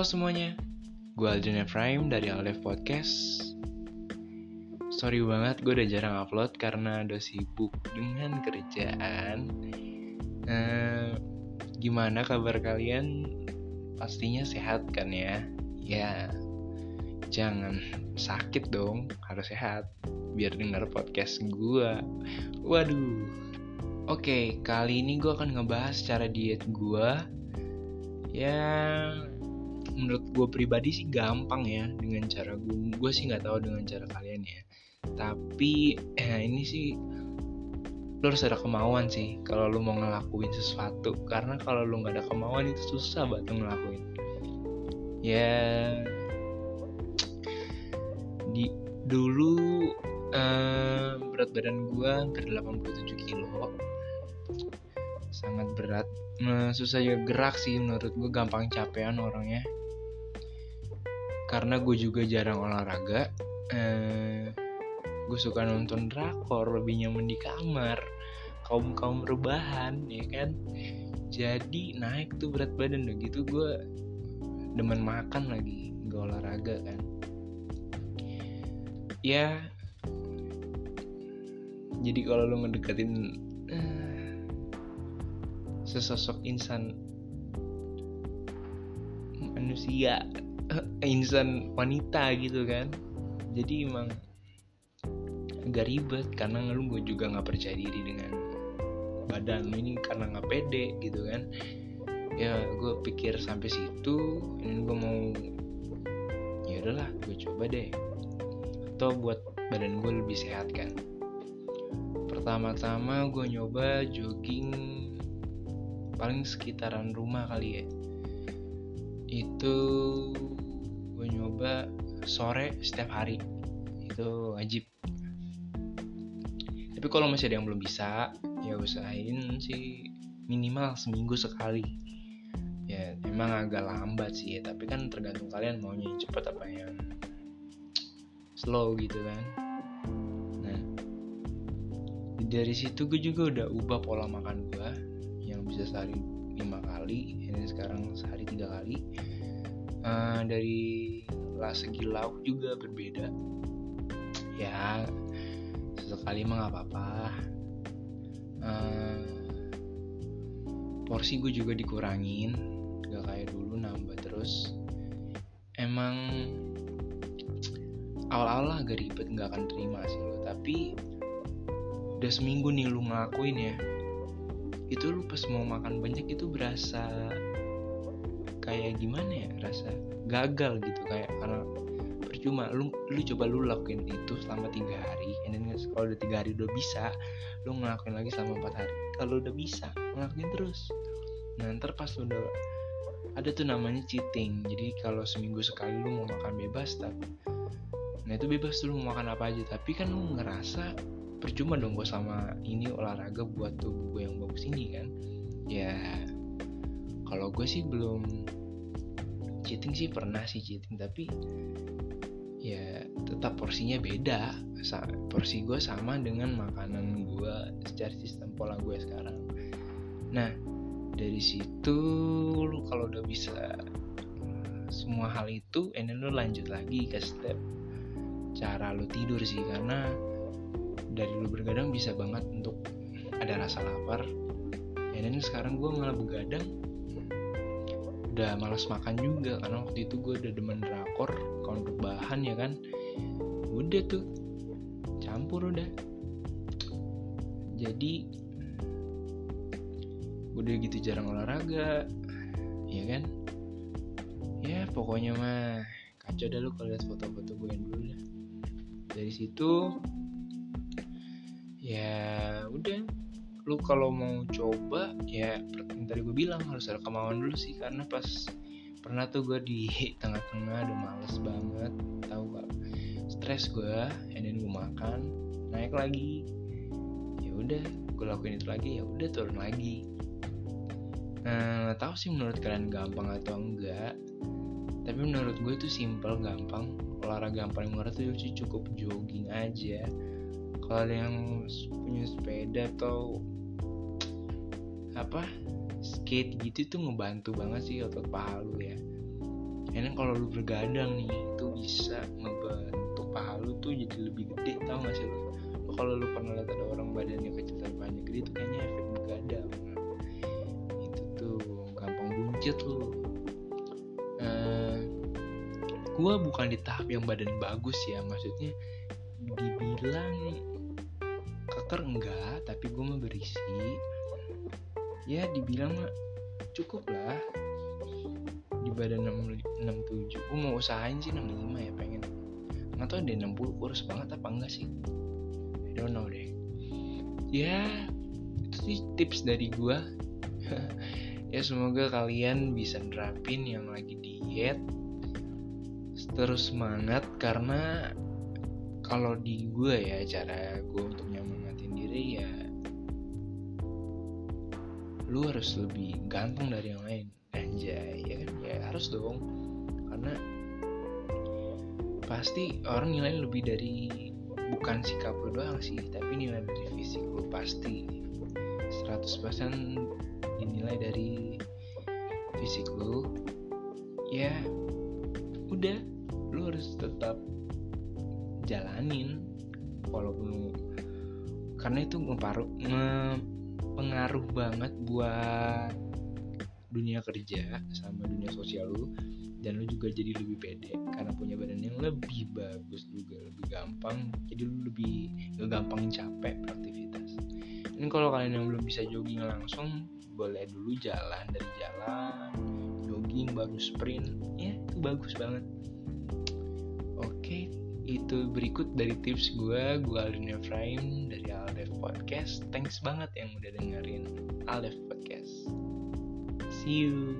Halo semuanya, gue Aldrin Efraim dari Alef Podcast. Sorry banget, gue udah jarang upload karena udah sibuk dengan kerjaan. Uh, gimana kabar kalian? Pastinya sehat kan ya? Ya, jangan sakit dong, harus sehat. Biar denger podcast gue. Waduh. Oke, kali ini gue akan ngebahas cara diet gue. Ya, menurut gue pribadi sih gampang ya dengan cara gue gue sih nggak tahu dengan cara kalian ya. Tapi eh, ini sih lo harus ada kemauan sih kalau lo mau ngelakuin sesuatu. Karena kalau lo nggak ada kemauan itu susah banget ngelakuin. Ya di dulu eh, berat badan gue hampir 87 kilo. Sangat berat. Nah, susah juga gerak sih menurut gue gampang capean orangnya karena gue juga jarang olahraga eh, gue suka nonton drakor lebih nyaman di kamar kaum kaum rebahan ya kan? Jadi naik tuh berat badan udah gitu gue demen makan lagi gak olahraga kan. Ya jadi kalau lo ngedeketin uh, sesosok insan manusia insan wanita gitu kan. Jadi emang agak ribet karena lu gue juga nggak percaya diri dengan badan lu ini karena nggak pede gitu kan. Ya gue pikir sampai situ ini gue mau ya udahlah gue coba deh. Atau buat badan gue lebih sehat kan. Pertama-tama gue nyoba jogging paling sekitaran rumah kali ya itu gue nyoba sore setiap hari. Itu wajib. Tapi kalau masih ada yang belum bisa ya usahain sih minimal seminggu sekali. Ya emang agak lambat sih ya tapi kan tergantung kalian maunya yang cepat apa yang slow gitu kan. Nah dari situ gue juga udah ubah pola makan gue yang bisa sehari lima kali ini sekarang sehari tiga kali. Uh, dari lah segi lauk juga berbeda. Ya sesekali mah nggak apa-apa. Uh, porsi gue juga dikurangin gak kayak dulu nambah terus. Emang awal-awal agak ribet nggak akan terima sih lo. Tapi udah seminggu nih lu ngelakuin ya itu lu pas mau makan banyak itu berasa kayak gimana ya? Rasa gagal gitu kayak karena percuma. Lu lu coba lu lakuin itu selama tiga hari and then kalau udah tiga hari udah bisa lu ngelakuin lagi selama empat hari. Kalau udah bisa ngelakuin terus. Nah ntar pas udah ada tuh namanya cheating. Jadi kalau seminggu sekali lu mau makan bebas tapi nah itu bebas tuh lu mau makan apa aja. Tapi kan lu ngerasa percuma dong gue sama ini olahraga buat tubuh gue yang bagus ini kan? Ya kalau gue sih belum cheating sih pernah sih cheating tapi ya tetap porsinya beda. Porsi gue sama dengan makanan gue secara sistem pola gue sekarang. Nah dari situ lu kalau udah bisa semua hal itu ini lu lanjut lagi ke step cara lu tidur sih karena dari lu bergadang bisa banget untuk ada rasa lapar. Dan sekarang gue malah begadang udah males makan juga karena waktu itu gue udah demen drakor kalau untuk bahan ya kan. Udah tuh campur udah. Jadi udah gitu jarang olahraga ya kan? Ya pokoknya mah kacau dah lu kalau lihat foto-foto gue yang dulu dah. Dari situ ya udah. Lu kalau mau coba ya yang tadi gue bilang harus ada kemauan dulu sih. Karena pas pernah tuh gue di tengah-tengah udah males banget. Tahu gak stres gue and then gue makan naik lagi. Ya udah gue lakuin itu lagi ya udah turun lagi. Nah tahu sih menurut kalian gampang atau enggak. Tapi menurut gue itu simple gampang. Olahraga yang paling murah tuh cukup jogging aja kalau yang punya sepeda atau apa skate gitu tuh ngebantu banget sih otot paha lu ya. Enak kalau lu bergadang nih itu bisa ngebentuk paha lu tuh jadi lebih gede tau gak sih lu? Kalau lu pernah lihat ada orang badannya kecil tapi banyak gede itu kayaknya efek begadang. Itu tuh gampang buncit lu. Uh, gua bukan di tahap yang badan bagus ya maksudnya dibilang keker enggak tapi gue mah berisi. Ya dibilang mah cukup lah. Di badan 67 gue mau usahain sih 65 ya pengen. Nggak tau deh 60 kurus banget apa enggak sih. I don't know deh. Ya itu sih tips dari gue ya semoga kalian bisa nerapin yang lagi diet terus semangat karena kalau di gue ya cara gue untuk nyemangatin diri ya lu harus lebih ganteng dari yang lain. Anjay ya kan? Ya harus dong. Karena pasti orang nilai lebih dari bukan sikap lu doang sih tapi nilai dari fisik lu pasti. 100% dinilai dari fisik lu ya udah lu harus tetap jalanin. Walaupun karena itu ngeparuh pengaruh banget buat dunia kerja sama dunia sosial lu dan lu juga jadi lebih pede karena punya badan yang lebih bagus juga lebih gampang jadi lu lebih gak gampang capek beraktivitas. Ini kalau kalian yang belum bisa jogging langsung boleh dulu jalan dari jalan jogging baru sprint ya itu bagus banget itu berikut dari tips gue gue Aldin Efraim dari Aldef Podcast. Thanks banget yang udah dengerin Aldef Podcast. See you